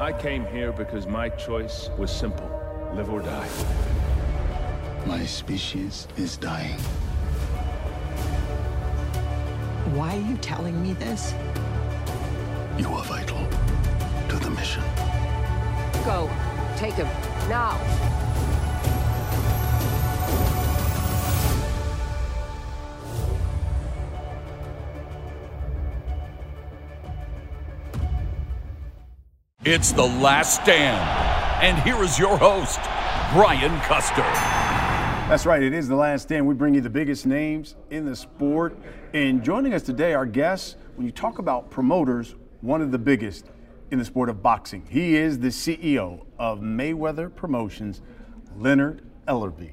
I came here because my choice was simple live or die. My species is dying. Why are you telling me this? You are vital to the mission. Go. Take him. Now. It's the last stand. And here is your host, Brian Custer. That's right, it is the last stand. We bring you the biggest names in the sport. And joining us today, our guest, when you talk about promoters, one of the biggest in the sport of boxing. He is the CEO of Mayweather Promotions, Leonard Ellerbe.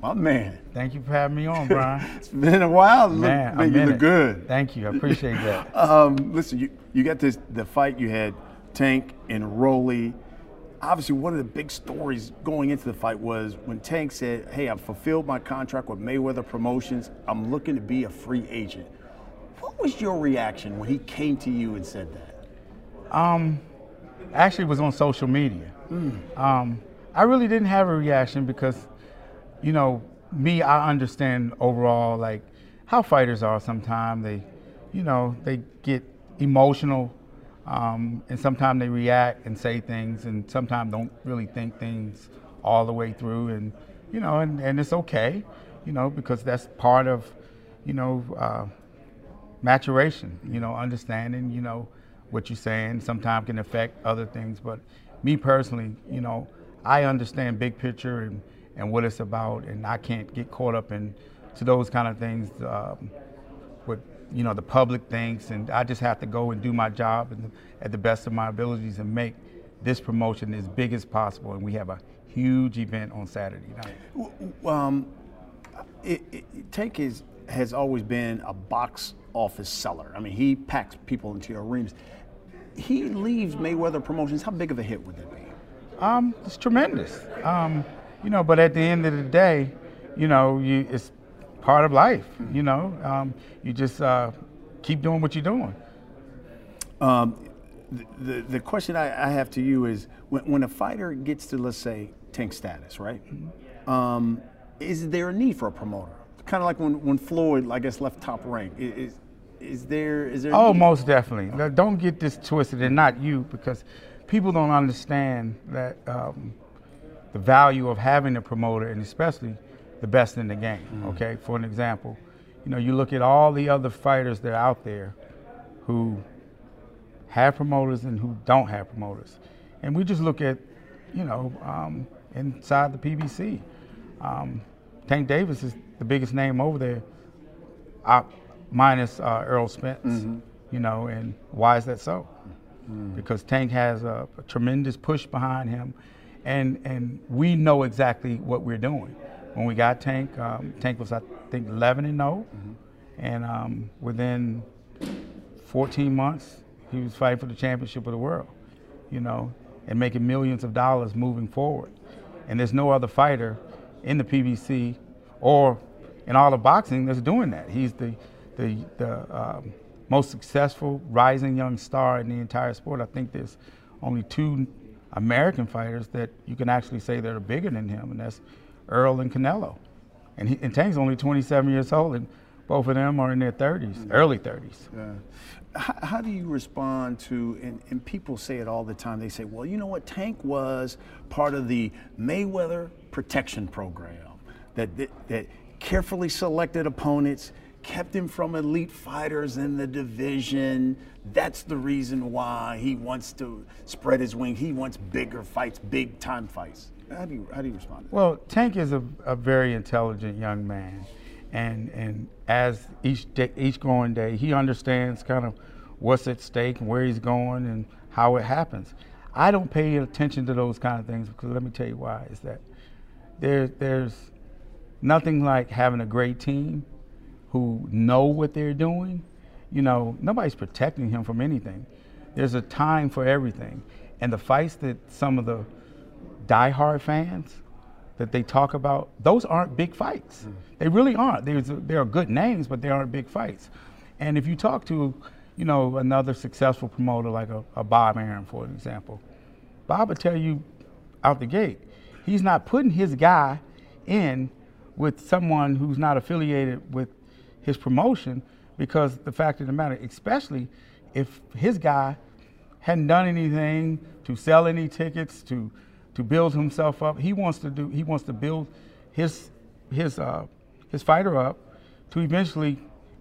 My man. Thank you for having me on, Brian. it's been a while. Look, man, man, you look it. good. Thank you. I appreciate that. um, listen, you, you got this the fight you had Tank and Rolly. Obviously, one of the big stories going into the fight was when Tank said, Hey, I've fulfilled my contract with Mayweather Promotions. I'm looking to be a free agent. What was your reaction when he came to you and said that? Um, actually, it was on social media. Mm. Um, I really didn't have a reaction because, you know, me, I understand overall like how fighters are sometimes. They, you know, they get emotional um, and sometimes they react and say things, and sometimes don't really think things all the way through. And you know, and, and it's okay, you know, because that's part of, you know, uh, maturation. You know, understanding, you know, what you're saying. Sometimes can affect other things, but me personally, you know, I understand big picture and and what it's about, and I can't get caught up in to those kind of things. Um, you know the public thinks, and I just have to go and do my job and, at the best of my abilities and make this promotion as big as possible. And we have a huge event on Saturday night. Um, it, it, Tank is, has always been a box office seller. I mean, he packs people into your arenas. He leaves Mayweather Promotions. How big of a hit would that be? Um, it's tremendous. Um, you know, but at the end of the day, you know, you, it's part of life. You know, um, you just uh, keep doing what you're doing. Um, the, the question I, I, have to you is when, when, a fighter gets to let's say tank status, right? Um, is there a need for a promoter? Kind of like when, when Floyd, I guess, left Top Rank. Is, is there is there? Oh, most definitely. Now, don't get this twisted, and not you, because people don't understand that um, the value of having a promoter, and especially the best in the game. Mm-hmm. Okay, for an example, you know, you look at all the other fighters that are out there who have promoters and who don't have promoters, and we just look at, you know, um, inside the PBC. Um, Tank Davis is the biggest name over there, uh, minus uh, Errol Spence. Mm-hmm. You know, and why is that so? Mm-hmm. Because Tank has a, a tremendous push behind him, and and we know exactly what we're doing when we got Tank, um, Tank was I think 11 and 0, mm-hmm. and um, within 14 months he was fighting for the championship of the world, you know, and making millions of dollars moving forward. And there's no other fighter in the PBC or in all of boxing that's doing that. He's the the, the um, most successful rising young star in the entire sport. I think there's only two American fighters that you can actually say that are bigger than him, and that's Errol and Canelo. And, he, and Tank's only 27 years old, and both of them are in their 30s, mm-hmm. early 30s. Yeah. How, how, do you respond to, and, and people say it all the time, they say, well, you know what, Tank was part of the Mayweather protection program that, that, that carefully selected opponents, kept him from elite fighters in the division. That's the reason why he wants to spread his wings. He wants bigger fights, big time fights. How do you how do you respond? Well, Tank is a, a very intelligent young man, and and as each day, each growing day, he understands kind of what's at stake and where he's going and how it happens. I don't pay attention to those kind of things because let me tell you why. Is that there there's nothing like having a great team who know what they're doing. You know, nobody's protecting him from anything. There's a time for everything, and the fights that some of the diehard fans that they talk about, those aren't big fights. Mm. They really aren't. There's there are good names, but they aren't big fights. And if you talk to, you know, another successful promoter like a, a Bob Arum, for example, Bob will tell you out the gate, he's not putting his guy in with someone who's not affiliated with his promotion because the fact of the matter, especially if his guy hadn't done anything to sell any tickets to to build himself up, he wants to do he wants to build his his uh, his fighter up to eventually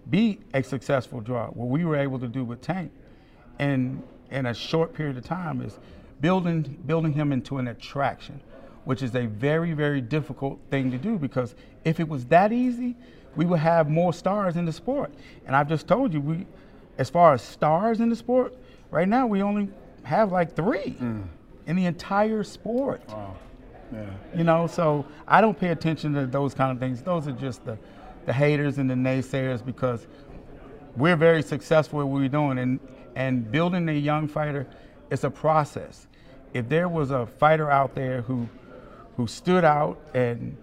be a successful draw. What we were able to do with Tank in in a short period of time is building building him into an attraction, which is a very very difficult thing to do because if it was that easy, we would have more stars in the sport. And I've just told you we, as far as stars in the sport, right now we only have like three in the entire sport. Wow. Yeah. You know, so I don't pay attention to those kind of things. Those are just the, the haters and the naysayers because we're very successful at what we're doing. And, and building a young fighter is a process. If there was a fighter out there who, who stood out and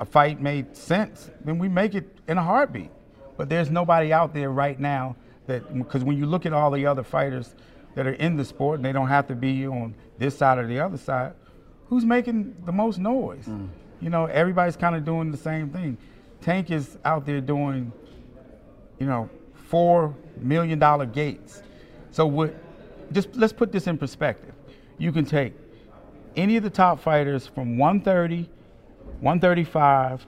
a fight made sense, then we make it in a heartbeat. But there's nobody out there right now that, because when you look at all the other fighters that are in the sport, and they don't have to be on this side or the other side, who's making the most noise? Mm. You know, everybody's kind of doing the same thing. Tank is out there doing, you know, four million dollar gates. So what? Just let's put this in perspective. You can take any of the top fighters from 130, 135,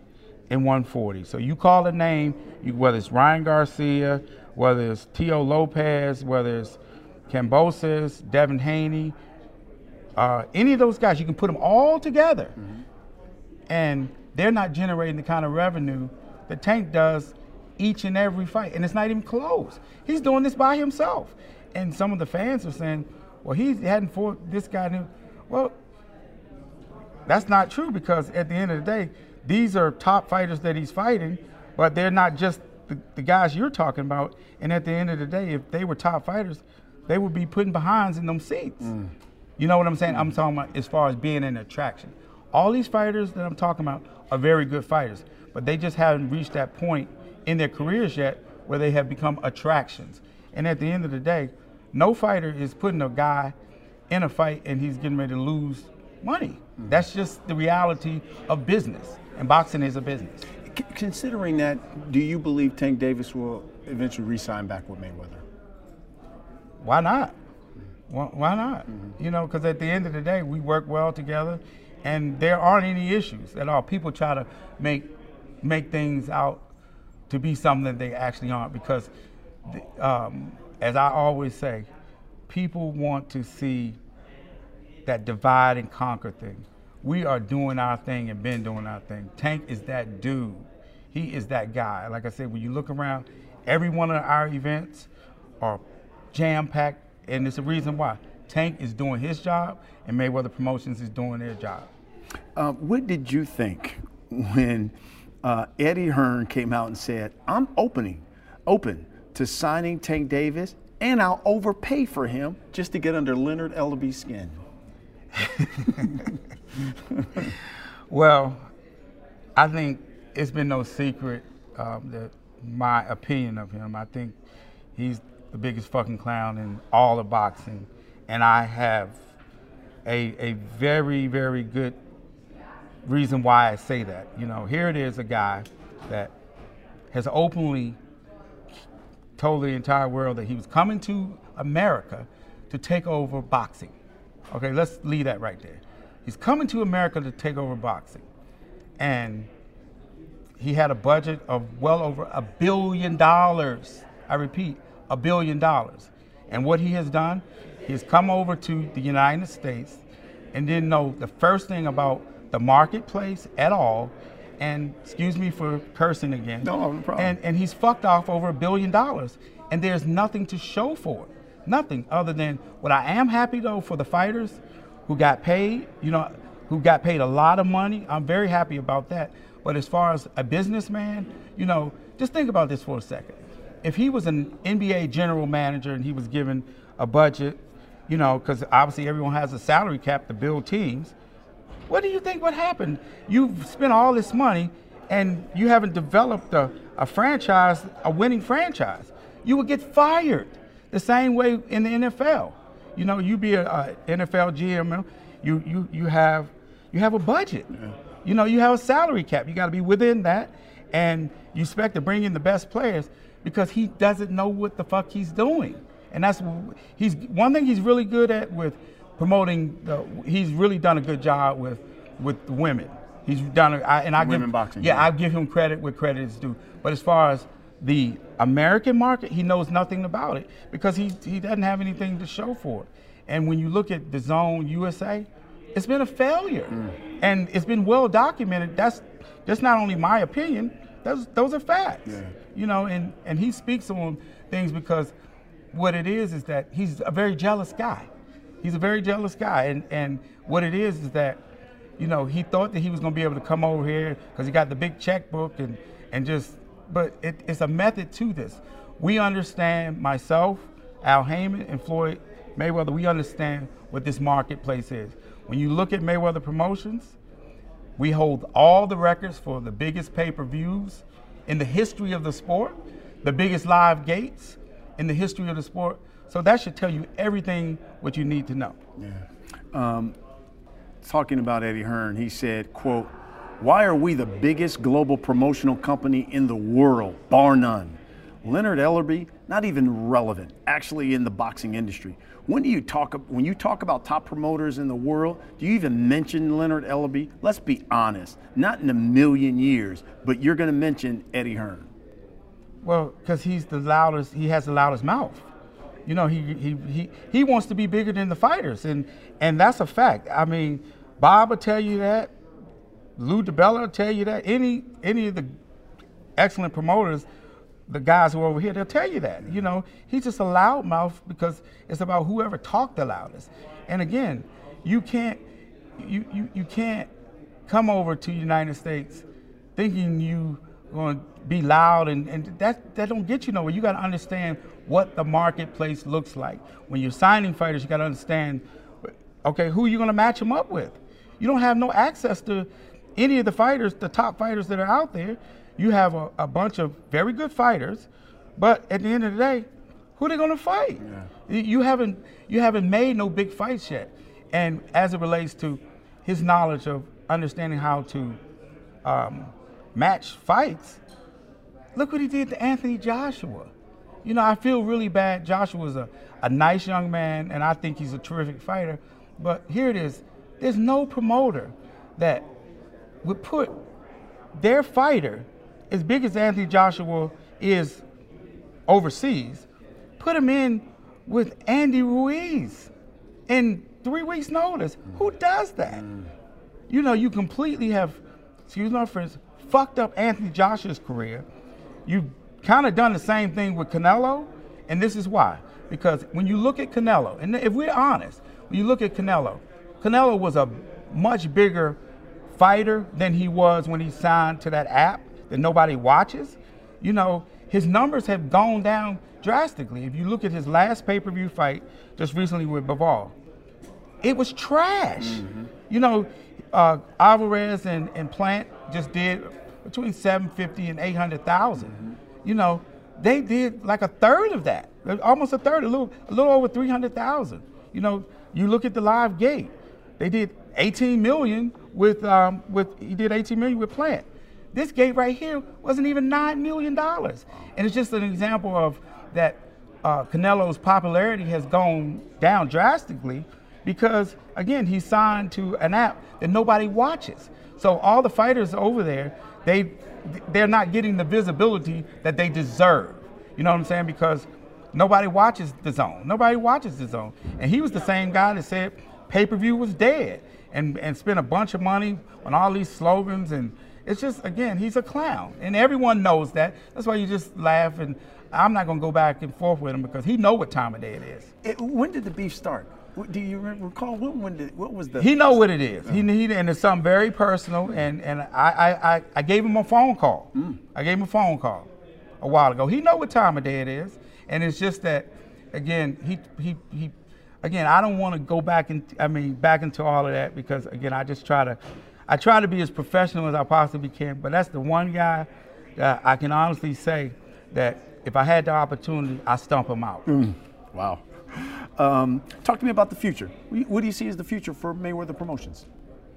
and 140. So you call a name, you, whether it's Ryan Garcia, whether it's Tio Lopez, whether it's Kambosos, Devin Haney, uh, any of those guys, you can put them all together, and they're not generating the kind of revenue that Tank does each and every fight, and it's not even close. He's doing this by himself, and some of the fans are saying, "Well, he hadn't fought this guy." New. Well, that's not true because at the end of the day, these are top fighters that he's fighting, but they're not just the, the guys you're talking about. And at the end of the day, if they were top fighters, they would be putting behinds in them seats. Mm. You know what I'm saying? I'm talking about as far as being an attraction. All these fighters that I'm talking about are very good fighters, but they just haven't reached that point in their careers yet where they have become attractions. And at the end of the day, no fighter is putting a guy in a fight and he's getting ready to lose money. Mm. That's just the reality of business, and boxing is a business. C- considering that, do you believe Tank Davis will eventually re-sign back with Mayweather? Why not? Why, not? You know, because at the end of the day, we work well together, and there aren't any issues at all. People try to make make things out to be something that they actually aren't, because, um, as I always say, people want to see that divide and conquer thing. We are doing our thing and been doing our thing. Tank is that dude. He is that guy. Like I said, when you look around, every one of our events are jam packed, and it's a reason why. Tank is doing his job, and Mayweather Promotions is doing their job. Uh, what did you think when uh, Eddie Hearn came out and said, "I'm opening, open to signing Tank Davis, and I'll overpay for him just to get under Leonard Ellerbe's skin"? Well, I think it's been no secret um, that my opinion of him. I think he's the biggest fucking clown in all of boxing, and I have a a very very good reason why I say that. You know, here it is, a guy that has openly told the entire world that he was coming to America to take over boxing. Okay, let's leave that right there. He's coming to America to take over boxing. And he had a budget of well over a billion dollars. I repeat, a billion dollars. And what he has done, he has come over to the United States and didn't know the first thing about the marketplace at all. And excuse me for cursing again. No, no problem. And, and he's fucked off over a billion dollars. And there's nothing to show for it. Nothing other than what I am happy though for the fighters who got paid, you know, who got paid a lot of money. I'm very happy about that. But as far as a businessman, you know, just think about this for a second. If he was an NBA general manager and he was given a budget, you know, because obviously everyone has a salary cap to build teams, what do you think would happen? You've spent all this money and you haven't developed a, a franchise, a winning franchise. You would get fired the same way in the NFL. You know, you be a, a NFL GM, you you you have you have a budget. You know, you have a salary cap. You got to be within that, and you expect to bring in the best players because he doesn't know what the fuck he's doing. And that's he's one thing he's really good at with promoting. The, he's really done a good job with with the women. He's done, a, I, and I Women give boxing, Yeah, yeah. I give him credit where credit is due. But as far as the American market, he knows nothing about it because he he doesn't have anything to show for it. And when you look at DAZN USA, it's been a failure, mm. and it's been well documented. That's that's not only my opinion; those those are facts. You know, and and he speaks on things because what it is is that he's a very jealous guy. He's a very jealous guy, and and what it is is that you know, he thought that he was going to be able to come over here because he got the big checkbook and, and just, but it, it's a method to this. We understand, myself, Al Haymon, and Floyd Mayweather, we understand what this marketplace is. When you look at Mayweather Promotions, we hold all the records for the biggest pay per views in the history of the sport, the biggest live gates in the history of the sport. So that should tell you everything what you need to know. Yeah. Um, talking about Eddie Hearn, he said, quote, why are we the biggest global promotional company in the world, bar none? Leonard Ellerbe, not even relevant, actually in the boxing industry. When do you talk when you talk about top promoters in the world, do you even mention Leonard Ellerbe? Let's be honest, not in a million years, but you're going to mention Eddie Hearn. Well, because he's the loudest, he has the loudest mouth. You know, he, he, he, he wants to be bigger than the fighters, and, and that's a fact. I mean, Bob will tell you that, Lou DiBella will tell you that, any, any of the excellent promoters, the guys who are over here, they'll tell you that. You know, he's just a loudmouth because it's about whoever talked the loudest. And again, you can't, you, you, you can't come over to the United States thinking you going to be loud and, and that that don't get you nowhere. You got to understand what the marketplace looks like. When you're signing fighters, you got to understand, okay, who are you going to match them up with. You don't have no access to any of the fighters, the top fighters that are out there. You have a, a bunch of very good fighters, but at the end of the day, who are they going to fight? You- You haven't you haven't made no big fights yet. And as it relates to his knowledge of understanding how to um, match fights, look what he did to Anthony Joshua. You know, I feel really bad. Joshua's a, a nice young man, and I think he's a terrific fighter. But here it is there's no promoter that would put their fighter, as big as Anthony Joshua is overseas, put him in with Andy Ruiz in three weeks' notice. Who does that? You know, you completely have, excuse my friends, fucked up Anthony Joshua's career. You've kind of done the same thing with Canelo, and this is why. Because when you look at Canelo, and if we're honest, when you look at Canelo, Canelo was a much bigger fighter than he was when he signed to that app that nobody watches. You know, his numbers have gone down drastically. If you look at his last pay per view fight just recently with Bivol, it was trash. You know, uh, Alvarez and, and Plant just did between 750 and 800,000. You know, they did like a third of that, almost a third, a little, a little over 300,000. You know, you look at the live gate, they did 18 million with, um, with he did 18 million with Plant. This gate right here wasn't even nine million dollars, and it's just an example of that. Uh, Canelo's popularity has gone down drastically because again he signed to an app that nobody watches. So all the fighters over there, they they're not getting the visibility that they deserve. You know what I'm saying? Because nobody watches DAZN. Nobody watches DAZN. And he was the same guy that said pay-per-view was dead and, and spent a bunch of money on all these slogans and it's just again, he's a clown. And everyone knows that. That's why you just laugh and I'm not gonna go back and forth with him because he know what time of day it is. It, when did the beef start? Do you re- recall when, when did, what was the He know what it is. He, uh. he and it's something very personal. And and I I, I, I gave him a phone call. Mm. I gave him a phone call a while ago. He know what time of day it is, and it's just that again he he he again I don't want to go back and I mean back into all of that because again I just try to I try to be as professional as I possibly can. But that's the one guy that I can honestly say that if I had the opportunity, I stump him out. Wow. um, talk to me about the future. What do you see as the future for Mayweather Promotions?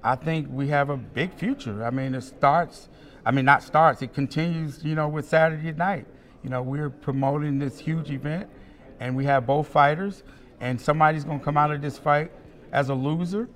I think we have a big future. I mean, it starts, I mean, not starts, it continues, you know, with Saturday night. You know, we're promoting this huge event, and we have both fighters, and somebody's going to come out of this fight as a loser,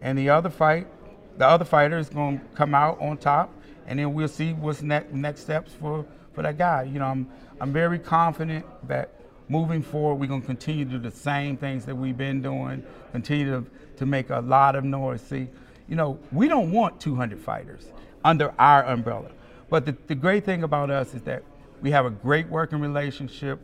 and the other fight, the other fighter is going to come out on top, and then we'll see what's next next steps for for that guy. You know, I'm I'm very confident that moving forward, we're going to continue to do the same things that we've been doing, continue to, to make a lot of noise. See, you know, we don't want 200 fighters under our umbrella. But the, the great thing about us is that we have a great working relationship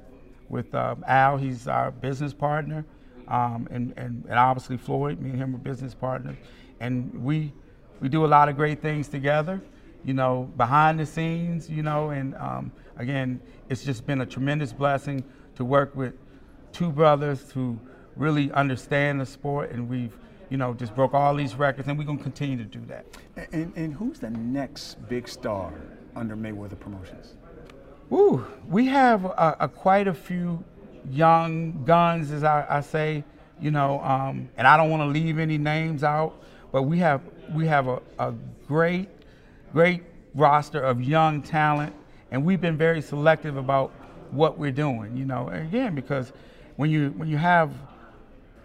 with uh, Al. He's our business partner, um, and, and, and obviously Floyd. Me and him are business partners, and we we do a lot of great things together. You know, behind the scenes. You know, and um, again, it's just been a tremendous blessing to work with two brothers who really understand the sport, and we've you know just broke all these records, and we're gonna continue to do that. And, and who's the next big star under Mayweather Promotions? Ooh, we have a, a quite a few young guns, as I, I say, you know, um, and I don't want to leave any names out, but we have we have a, a great, great roster of young talent, and we've been very selective about what we're doing, you know. again, because when you when you have,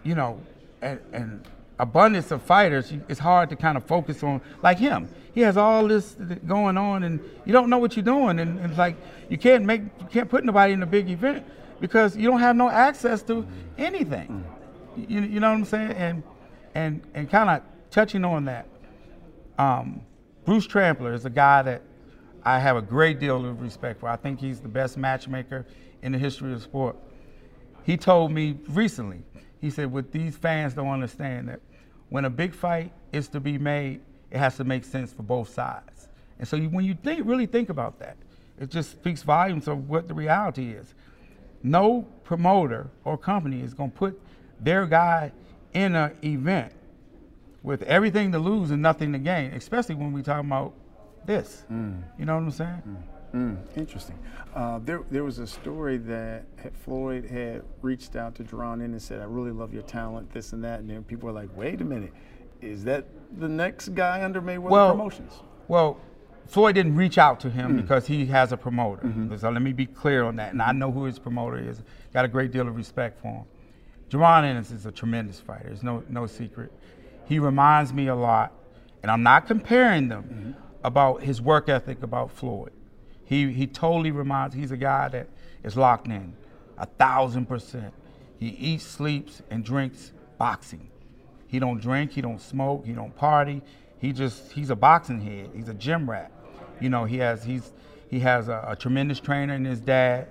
you know, an, an abundance of fighters, it's hard to kind of focus on like him. He has all this going on, and you don't know what you're doing, and, and it's like you can't make you can't put nobody in a big event because you don't have no access to anything. Mm. You, you know what I'm saying? And and and kind of touching on that, um, Bruce Trampler is a guy that I have a great deal of respect for. I think he's the best matchmaker in the history of sport. He told me recently, he said, what these fans don't understand that when a big fight is to be made, it has to make sense for both sides. And so when you think, really think about that, it just speaks volumes of what the reality is. No promoter or company is going to put their guy in an event with everything to lose and nothing to gain, especially when we talk about this. Mm. You know what I'm saying? Mm. Mm. Interesting. Uh, there, there was a story that Floyd had reached out to Jaron and said, "I really love your talent, this and that." And then people were like, "Wait a minute, is that the next guy under Mayweather well, Promotions?" Well, Floyd didn't reach out to him mm. because he has a promoter. Mm-hmm. So let me be clear on that. And I know who his promoter is. Got a great deal of respect for him. Jaron Ennis is a tremendous fighter. There's no no secret. He reminds me a lot, and I'm not comparing them. Mm-hmm about his work ethic about Floyd. He, he totally reminds, he's a guy that is locked in, a thousand percent. He eats, sleeps, and drinks boxing. He don't drink, he don't smoke, he don't party. He just, he's a boxing head. He's a gym rat. You know, he has, he's, he has a, a tremendous trainer in his dad.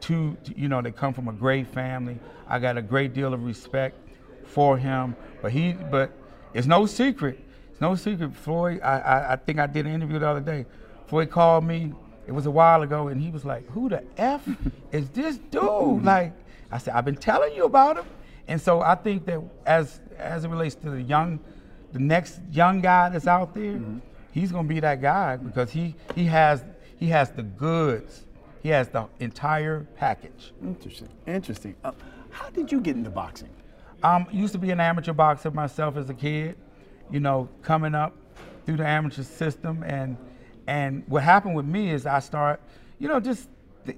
Two, you know, they come from a great family. I got a great deal of respect for him. But he, but it's no secret it's no secret, Floyd. I, I, I think I did an interview the other day. Floyd called me. It was a while ago, and he was like, "Who the f is this dude?" Like, I said, "I've been telling you about him." And so I think that as as it relates to the young, the next young guy that's out there, mm-hmm. he's gonna be that guy because he he has he has the goods. He has the entire package. Interesting. Interesting. Uh, how did you get into boxing? Um, used to be an amateur boxer myself as a kid you know, coming up through the amateur system. And and what happened with me is I start, you know, just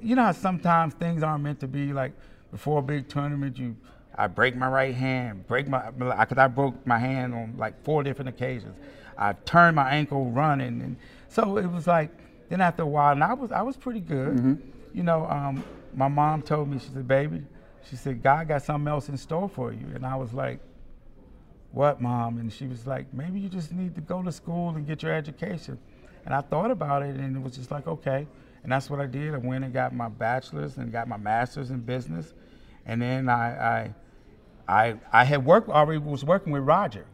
you know how sometimes things aren't meant to be like before a big tournament. You, I break my right hand, break my because I broke my hand on like four different occasions. I turned my ankle running, and so it was like. Then after a while, and I was I was pretty good. Mm-hmm. You know, um, my mom told me she said, "Baby," she said, "God got something else in store for you," and I was like, what, mom? And she was like, maybe you just need to go to school and get your education. And I thought about it and it was just like, okay. And that's what I did. I went and got my bachelor's and got my master's in business. And then I, I, I, I had worked, already was working with Roger.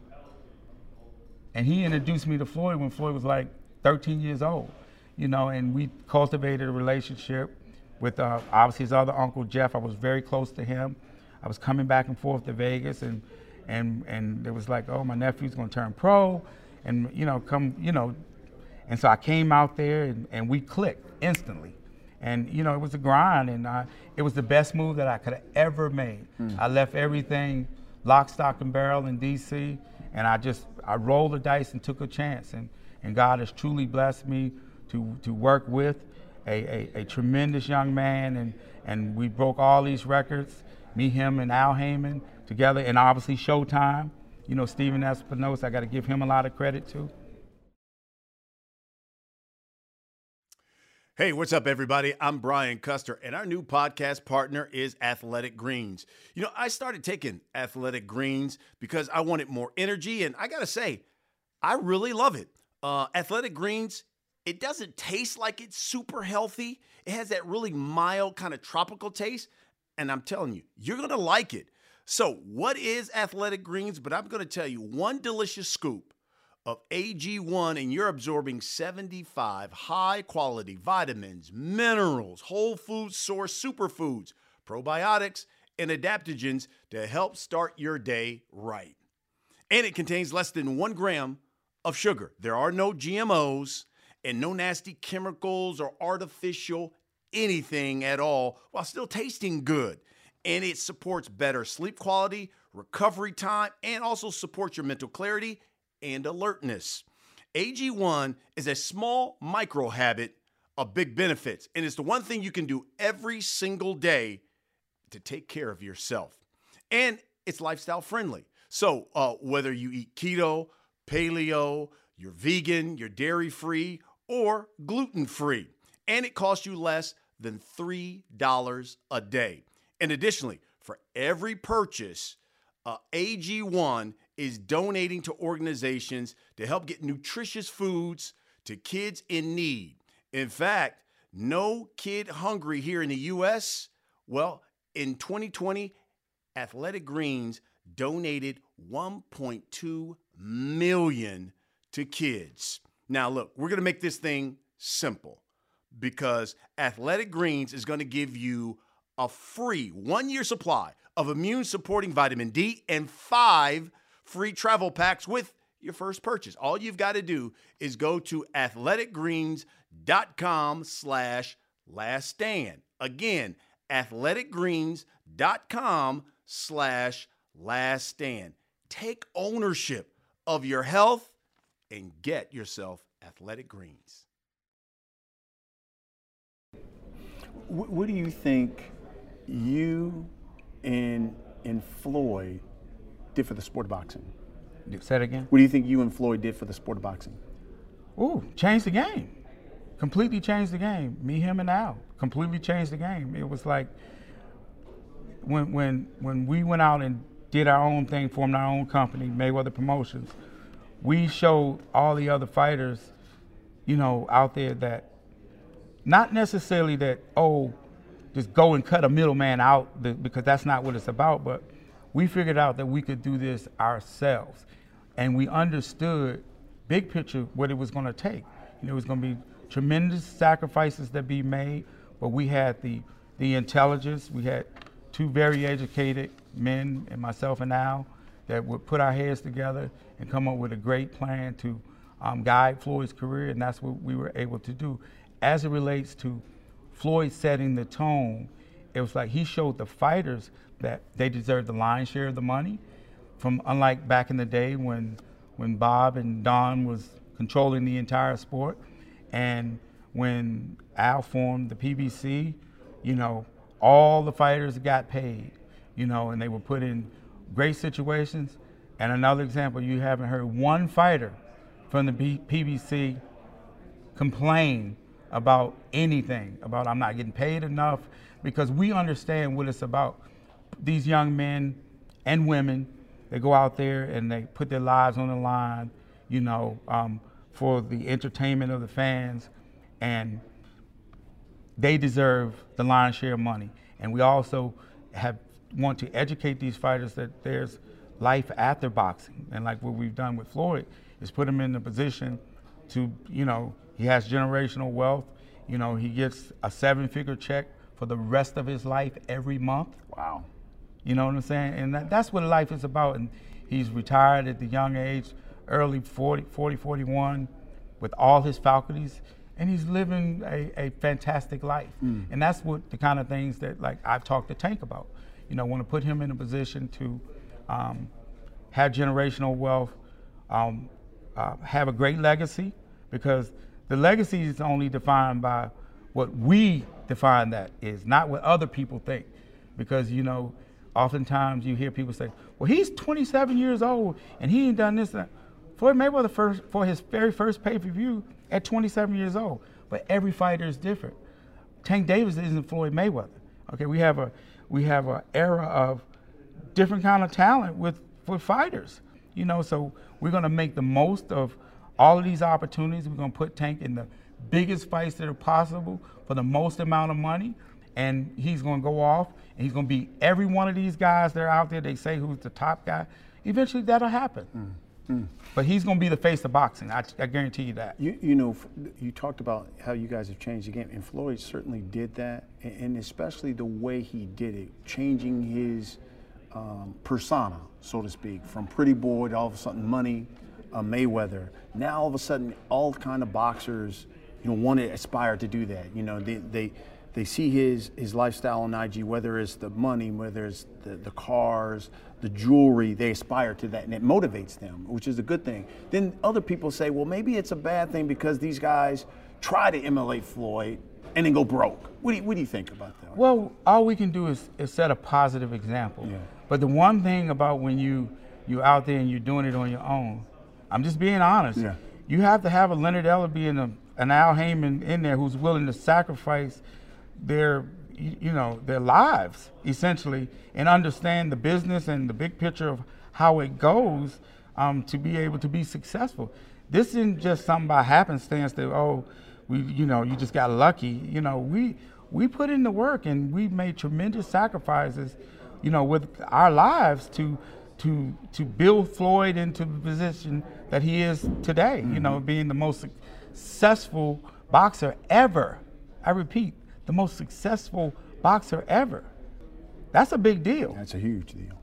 And he introduced me to Floyd when Floyd was like 13 years old, you know, and we cultivated a relationship with uh, obviously his other uncle, Jeff. I was very close to him. I was coming back and forth to Vegas and and and it was like, oh, my nephew's gonna turn pro, and you know, come, you know, and so I came out there and, and we clicked instantly, And you know, it was a grind, and I, it was the best move that I could have ever made. I left everything lock, stock, and barrel in D.C., and I just I rolled the dice and took a chance. And and God has truly blessed me to to work with a, a, a tremendous young man, and and we broke all these records. Me, him, and Al Haymon together, and obviously Showtime. You know, Stephen Espinoza, I got to give him a lot of credit too. Hey, what's up, everybody? I'm Brian Custer, and our new podcast partner is Athletic Greens. You know, I started taking Athletic Greens because I wanted more energy, and I gotta say, I really love it. Uh, Athletic Greens, it doesn't taste like it's super healthy. It has that really mild kind of tropical taste, and I'm telling you, you're gonna like it. So, what is Athletic Greens? But I'm gonna tell you one delicious scoop of AG1 and you're absorbing 75 high quality vitamins, minerals, whole food source superfoods, probiotics, and adaptogens to help start your day right. And it contains less than one gram of sugar. There are no GMOs and no nasty chemicals or artificial anything at all while still tasting good. And it supports better sleep quality, recovery time, and also supports your mental clarity and alertness. AG1 is a small micro habit of big benefits, and it's the one thing you can do every single day to take care of yourself. And it's lifestyle friendly. So, uh, whether you eat keto, paleo, you're vegan, you're dairy free, or gluten free, and it costs you less than $3 a day. And additionally, for every purchase, uh, AG1 is donating to organizations to help get nutritious foods to kids in need. In fact, no kid hungry here in the US. Well, in 2020, Athletic Greens donated 1.2 million to kids. Now, look, we're going to make this thing simple because Athletic Greens is going to give you a free one year supply of immune supporting vitamin D and five free travel packs with your first purchase. All you've got to do is go to athleticgreens.com slash last stand. Again, athleticgreens.com slash last stand. Take ownership of your health and get yourself athletic greens. What, what do you think you and and Floyd did for the sport of boxing? Say it again. What do you think you and Floyd did for the sport of boxing? Ooh, changed the game. Completely changed the game. Me, him, and Al completely changed the game. It was like when when when we went out and did our own thing, formed our own company, Mayweather Promotions. We showed all the other fighters, you know, out there that not necessarily that oh, just go and cut a middleman out because that's not what it's about, but we figured out that we could do this ourselves. And we understood big picture what it was going to take. You know, it was going to be tremendous sacrifices that be made, but we had the the intelligence. We had two very educated men, and myself and Al, that would put our heads together and come up with a great plan to um, guide Floyd's career, and that's what we were able to do. As it relates to Floyd setting the tone, it was like he showed the fighters that they deserved the lion's share of the money. From unlike back in the day when when Bob and Don was controlling the entire sport, and when Al formed the PBC, you know, all the fighters got paid, you know, and they were put in great situations. And another example, you haven't heard one fighter from the B- PBC complain about anything, about I'm not getting paid enough, because we understand what it's about these young men and women, they go out there and they put their lives on the line, you know, um, for the entertainment of the fans, and they deserve the lion's share of money. And we also have want to educate these fighters that there's life after boxing, and like what we've done with Floyd is put him in a position to, you know, he has generational wealth. You know, he gets a seven-figure check for the rest of his life every month. Wow. You know what I'm saying? And that, that's what life is about. And he's retired at the young age, early 40, 40, 41, with all his faculties. and he's living a, a fantastic life. Hmm. And that's what the kind of things that like I've talked to Tank about. You know, want to put him in a position to um, have generational wealth, um, uh, have a great legacy, because the legacy is only defined by what we define that is, not what other people think. Because you know, oftentimes you hear people say, "Well, he's 27 years old and he ain't done this." And that. Floyd Mayweather first for his very first pay-per-view at 27 years old, but every fighter is different. Tank Davis isn't Floyd Mayweather. Okay, we have a we have an era of different kind of talent with with fighters. You know, so we're gonna make the most of all of these opportunities. We're gonna put Tank in the biggest fights that are possible for the most amount of money, and he's gonna go off and he's gonna be every one of these guys that are out there. They say who's the top guy. Eventually, that'll happen. Mm, mm. But he's gonna be the face of boxing. I, I guarantee you that. You, you know, you talked about how you guys have changed the game, and Floyd certainly did that, and especially the way he did it, changing his um, persona, so to speak, from pretty boy to all of a sudden money, uh, Mayweather. Now all of a sudden, all kind of boxers, you know, want to aspire to do that. You know, they they they see his his lifestyle on IG, whether it's the money, whether it's the, the cars, the jewelry, they aspire to that and it motivates them, which is a good thing. Then other people say, well, maybe it's a bad thing because these guys try to emulate Floyd and then go broke. What do you, what do you think about that? Well, all we can do is, is set a positive example. Yeah. But the one thing about when you you out there and you're doing it on your own, I'm just being honest. Yeah. You have to have a Leonard Ellerbe and a, an Al Haymon in there who's willing to sacrifice their you know their lives essentially and understand the business and the big picture of how it goes um, to be able to be successful. This isn't just something by happenstance that oh we you know you just got lucky. You know we we put in the work and we made tremendous sacrifices, you know, with our lives to to to build Floyd into the position that he is today. You know, being the most successful boxer ever. I repeat, the most successful boxer ever. That's a big deal. That's a huge deal.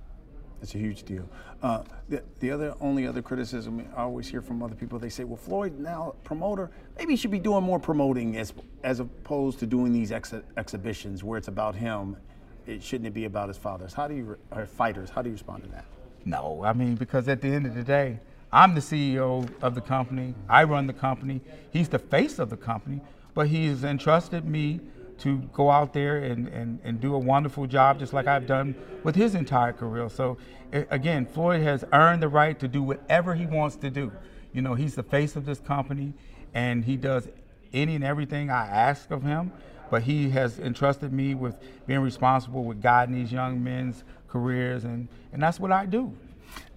That's a huge deal. Uh, the, the other only other criticism I always hear from other people, they say, "Well, Floyd now promoter, maybe he should be doing more promoting as as opposed to doing these ex- exhibitions where it's about him. It shouldn't be about his fathers? How do you or fighters? How do you respond to that? No, I mean, because at the end of the day, I'm the CEO of the company. I run the company. He's the face of the company, but he's entrusted me to go out there and, and, and do a wonderful job, just like I've done with his entire career. So, again, Floyd has earned the right to do whatever he wants to do. You know, he's the face of this company, and he does any and everything I ask of him. But he has entrusted me with being responsible with guiding these young men's careers, and, and that's what I do.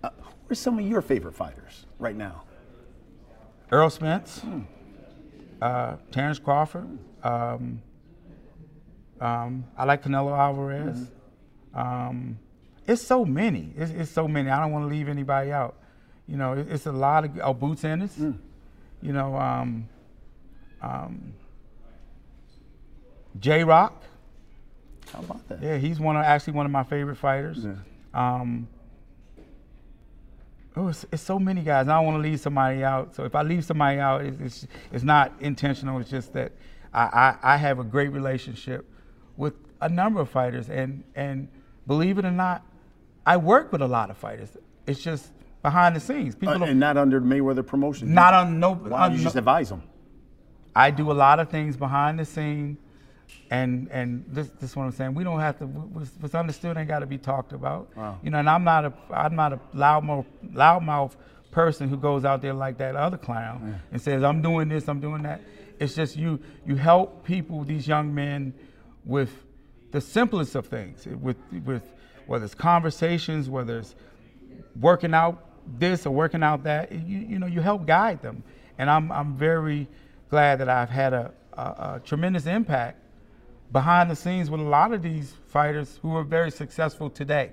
Uh, who are some of your favorite fighters right now? Errol Spence, uh, Terrence Crawford. Um, um, I like Canelo Alvarez. Um, it's so many. It's, it's so many. I don't want to leave anybody out. You know, it- it's a lot of oh, Boots Ennis. You know, um, um, J Rock. How about that? Yeah, he's one of actually one of my favorite fighters. Yeah. Um, oh, it's, it's so many guys. I don't want to leave somebody out. So if I leave somebody out, it's, it's, it's not intentional. It's just that I, I, I have a great relationship with a number of fighters, and and believe it or not, I work with a lot of fighters. It's just behind the scenes. People Uh, and not under Mayweather promotion. not on no. Why you just advise them? I do a lot of things behind the scene, and and this this is what I'm saying. We don't have to. What's, understood ain't got to be talked about. Wow. You know, and I'm not a I'm not a loudmouth loudmouth person who goes out there like that other clown and says I'm doing this, I'm doing that. It's just you you help people, these young men, with the simplest of things, with with whether it's conversations, whether it's working out this or working out that. You, you know, you help guide them, and I'm I'm very glad that I've had a, a, a tremendous impact behind the scenes with a lot of these fighters who are very successful today.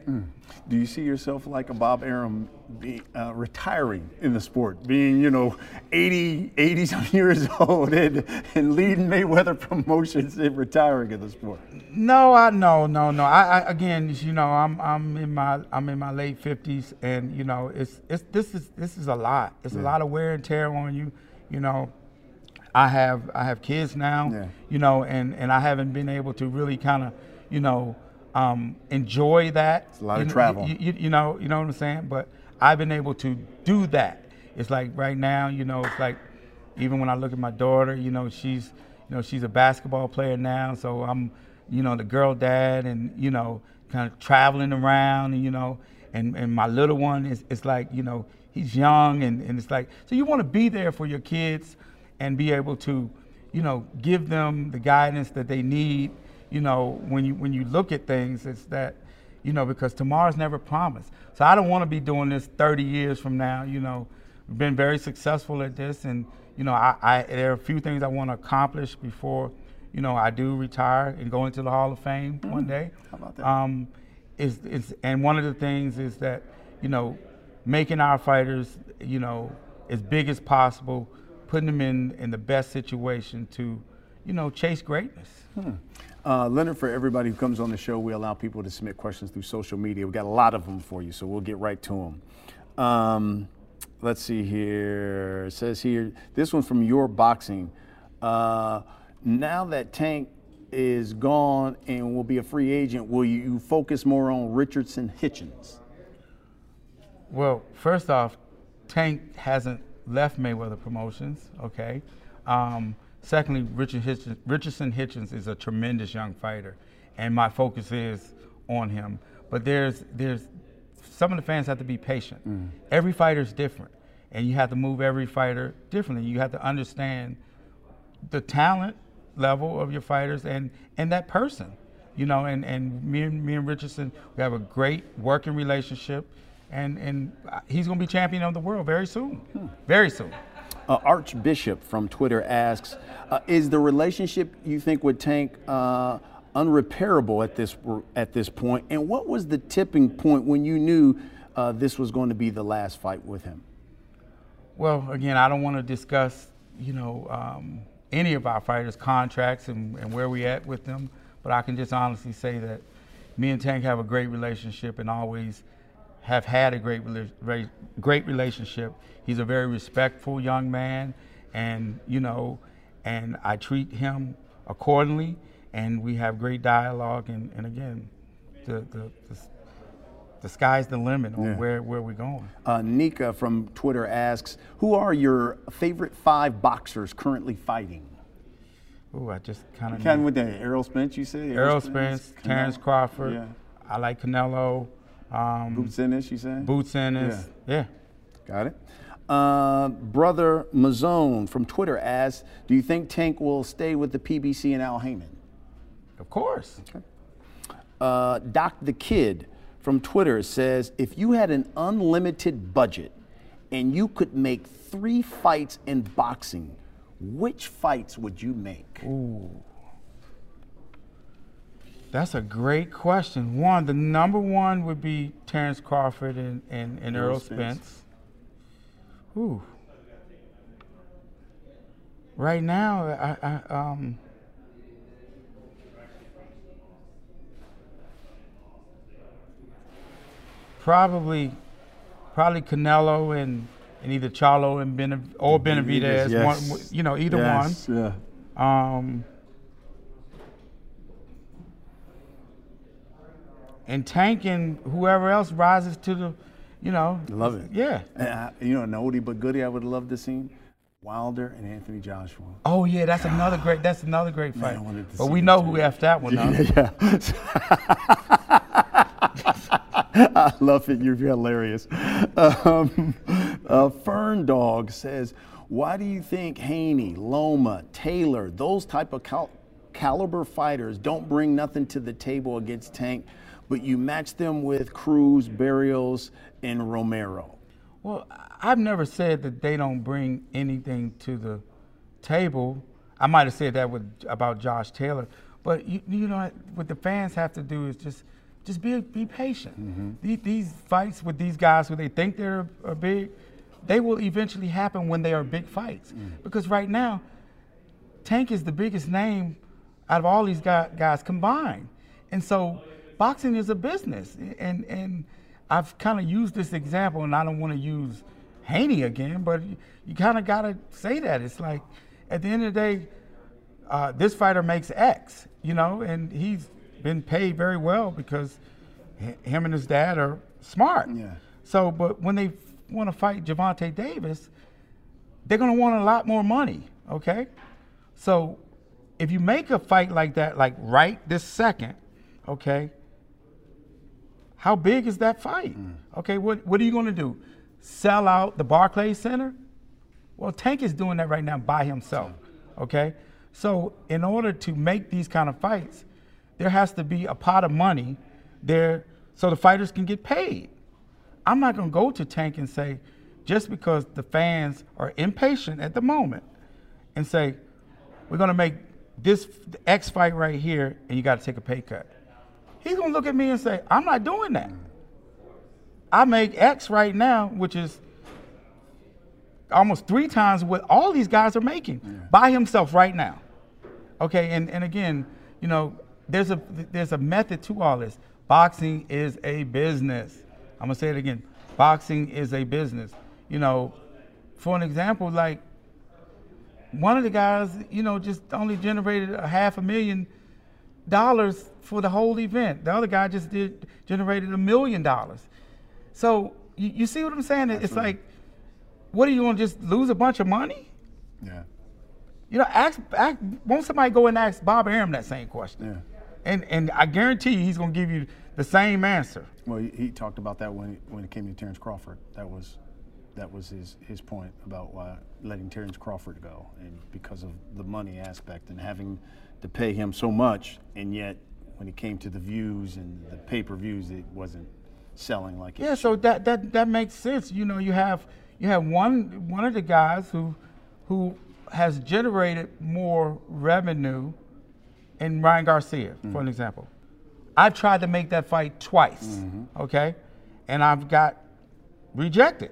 Do you see yourself like a Bob Arum be, uh, retiring in the sport, being, you know, 80, 80 some years old and, and leading Mayweather promotions and retiring in the sport? No, I no no no. I, I again, you know, I'm I'm in my I'm in my late fifties, and you know, it's it's this is this is a lot. It's a lot of wear and tear on you. You know, I have I have kids now, Yeah. you know, and and I haven't been able to really kind of, you know, um, enjoy that. It's a lot you of travel. You, you, you know, you know what I'm saying. But I've been able to do that. It's like right now, you know, it's like even when I look at my daughter, you know, she's you know she's a basketball player now, so I'm you know the girl dad, and you know kind of traveling around, and you know, and and my little one is it's like you know he's young, and and it's like so you want to be there for your kids and be able to, you know, give them the guidance that they need. You know, when you when you look at things, it's that, you know, because tomorrow's never promised. So I don't want to be doing this 30 years from now. You know, we've been very successful at this, and you know, I, I there are a few things I want to accomplish before, you know, I do retire and go into the Hall of Fame one day. How about that? Um, is is and one of the things is that, you know, making our fighters, you know, as big as possible, putting them in in the best situation to, you know, chase greatness. Uh, Leonard, for everybody who comes on the show, we allow people to submit questions through social media. We've got a lot of them for you, so we'll get right to them. Um, let's see here. It says here, this one's from Your Boxing. Uh, now that Tank is gone and will be a free agent, will you focus more on Richardson Hitchens? Well, first off, Tank hasn't left Mayweather Promotions. Okay. Um, secondly, Richard Hitchens, Richardson Hitchens is a tremendous young fighter, and my focus is on him. But there's there's some of the fans have to be patient. Every fighter is different, and you have to move every fighter differently. You have to understand the talent level of your fighters and and that person you know and and me and me and richardson we have a great working relationship and and he's going to be champion of the world very soon very soon Uh, Archbishop from Twitter asks, uh, "Is the relationship you think with Tank uh, unrepairable at this at this point? And what was the tipping point when you knew uh, this was going to be the last fight with him?" well again i don't want to discuss you know um, any of our fighters contracts and, and where we at with them but i can just honestly say that me and tank have a great relationship and always have had a great very great relationship. He's a very respectful young man, and you know, and I treat him accordingly, and we have great dialogue. And, and again, the, the the the sky's the limit on Yeah. where where we're going. Uh, Nika from Twitter asks, "Who are your favorite five boxers currently fighting?" Ooh, I just kind of Kind of with that Errol Spence, you said. Errol Spence, Terrence Crawford. Yeah. I like Canelo. Um, Boots Ennis, you said. Boots Ennis. Yeah. Got it. Uh, Brother Mazone from Twitter asks, "Do you think Tank will stay with the PBC and Al Haymon?" of course. Uh, Doc the Kid from Twitter says, "If you had an unlimited budget and you could make three fights in boxing, which fights would you make?" That's a great question. One, the number one would be Terrence Crawford and, and, and Errol Spence. Spence. Ooh. Right now, I, I um. Probably, probably Canelo and, and either Charlo and Benav- or Benavidez. Yes. One, you know, either Yes, Yeah. one. Um, and Tank and whoever else rises to the, you know. Love it. Yeah. I, you know, an oldie but goodie I would love to see Wilder and Anthony Joshua. Oh yeah, that's another great. That's another great Man, fight. to but we know who effed that one up. yeah. I love it. You're hilarious. Um, uh, Fern Dog says, "Why do you think Haney, Loma, Taylor, those type of cal- caliber fighters don't bring nothing to the table against Tank, but you match them with Cruz, Barrios, and Romero?" Well, I've never said that they don't bring anything to the table. I might have said that with about Josh Taylor, but you, you know what the fans have to do is just just be be patient. Mm-hmm. These, these fights with these guys who they think they're are big, they will eventually happen when they are big fights. Mm. Because right now, Tank is the biggest name out of all these guys combined. And so boxing is a business. And, and I've kind of used this example, and I don't want to use Haney again, but you, you kind of got to say that. It's like, at the end of the day, uh, this fighter makes X, you know, and he's been paid very well because him and his dad are smart. Yeah. So, but when they want to fight Gervonta Davis, they're going to want a lot more money, okay? So, if you make a fight like that, like right this second, okay, how big is that fight? Mm. Okay, what, what are you going to do? Sell out the Barclays Center? Well, Tank is doing that right now by himself, mm. okay? So, in order to make these kind of fights, there has to be a pot of money there so the fighters can get paid. I'm not going to go to Tank and say, just because the fans are impatient at the moment, and say, we're going to make this X fight right here, and you got to take a pay cut. He's going to look at me and say, I'm not doing that. I make X right now, which is almost three times what all these guys are making by himself right now. Okay, and, and again, you know, there's a there's a method to all this. Boxing is a business. I'm gonna say it again. Boxing is a business. You know, for an example, like one of the guys, you know, just only generated a half a million dollars for the whole event. The other guy just did generated a million dollars. So you, you see what I'm saying? It's like, what are you gonna just lose a bunch of money? Yeah. You know, ask, ask won't somebody go and ask Bob Arum that same question? Yeah. And and I guarantee you he's gonna give you the same answer. Well, he, he talked about that when when it came to Terrence Crawford. That was that was his his point about why letting Terrence Crawford go, and because of the money aspect and having to pay him so much, and yet when it came to the views and the pay per views, it wasn't selling like it Yeah, so that that that makes sense. You know, you have you have one one of the guys who who has generated more revenue in Ryan Garcia, for mm-hmm. an example. I've tried to make that fight twice, mm-hmm. okay? And I've got rejected.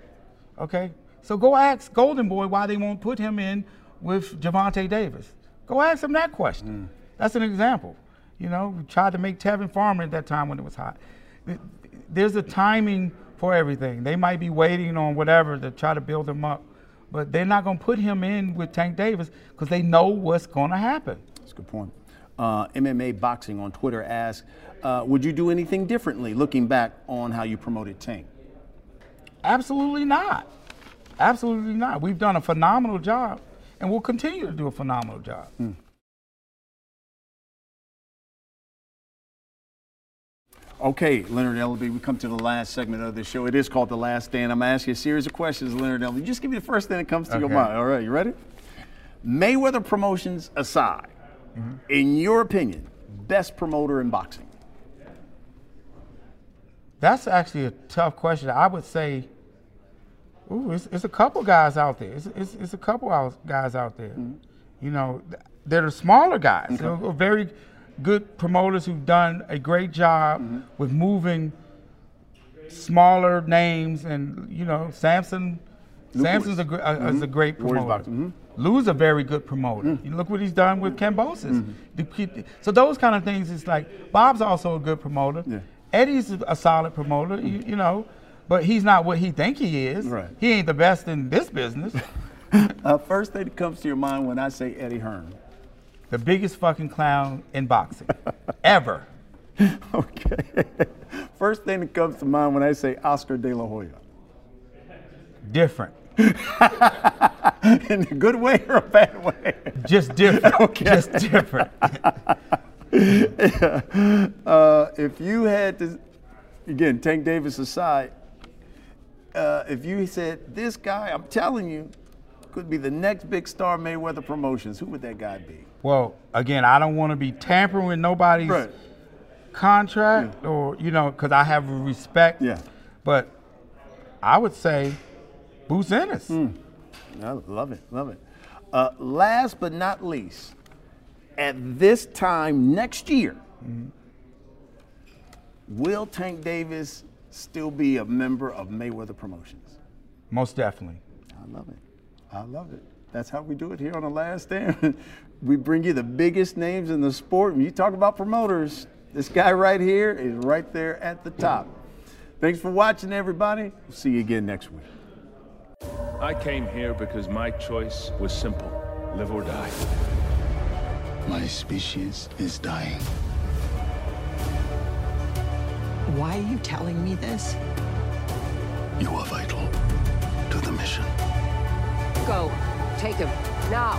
Okay? So go ask Golden Boy why they won't put him in with Gervonta Davis. Go ask him that question. That's an example. You know, we tried to make Tevin Farmer at that time when it was hot. There's a timing for everything. They might be waiting on whatever to try to build him up, but they're not going to put him in with Tank Davis because they know what's going to happen. That's a good point. Uh, MMA Boxing on Twitter asks, uh, would you do anything differently looking back on how you promoted Tank? Absolutely not. Absolutely not. We've done a phenomenal job, and we'll continue to do a phenomenal job. Hmm. Okay, Leonard Ellerbe, we come to the last segment of the show. It is called The Last Stand. I'm going to ask you a series of questions, Leonard Ellerbe. Just give me the first thing that comes to your mind. All right, you ready? Mayweather promotions aside, mm-hmm. in your opinion, best promoter in boxing? That's actually a tough question. I would say, ooh, it's, it's a couple guys out there. It's, it's, it's a couple out, guys out there. You know, th- they're the smaller guys. They're very good promoters who've done a great job with moving smaller names. And you know, Sampson, Sampson's a, a, is a great Warriors promoter. boxing, Lou's a very good promoter. You look what he's done with Kambosos. The kid- So those kind of things it's like Bob's also a good promoter. Yeah. Eddie's a solid promoter, you, you know, but he's not what he think he is. Right. He ain't the best in this business. Uh, first thing that comes to your mind when I say Eddie Hearn. the biggest fucking clown in boxing ever. Okay. First thing that comes to mind when I say Oscar De La Hoya. Different. In a good way or a bad way? Just different. Okay. Just different. Uh, if you had to, again, Tank Davis aside, uh, if you said this guy, I'm telling you, could be the next big star Mayweather Promotions, who would that guy be? Well, again, I don't want to be tampering with nobody's Right. contract or, you know, because I have respect. Yeah. But I would say Boots Ennis. Hmm. I love it, love it. Uh, last but not least, at this time next year, will Tank Davis still be a member of Mayweather Promotions? Most definitely. I love it. I love it. That's how we do it here on the Last Stand. we bring you the biggest names in the sport. When you talk about promoters, this guy right here is right there at the top. Thanks for watching, everybody. See you again next week. I came here because my choice was simple Live or die. My species is dying. Why are you telling me this? You are vital to the mission. Go. Take him. Now.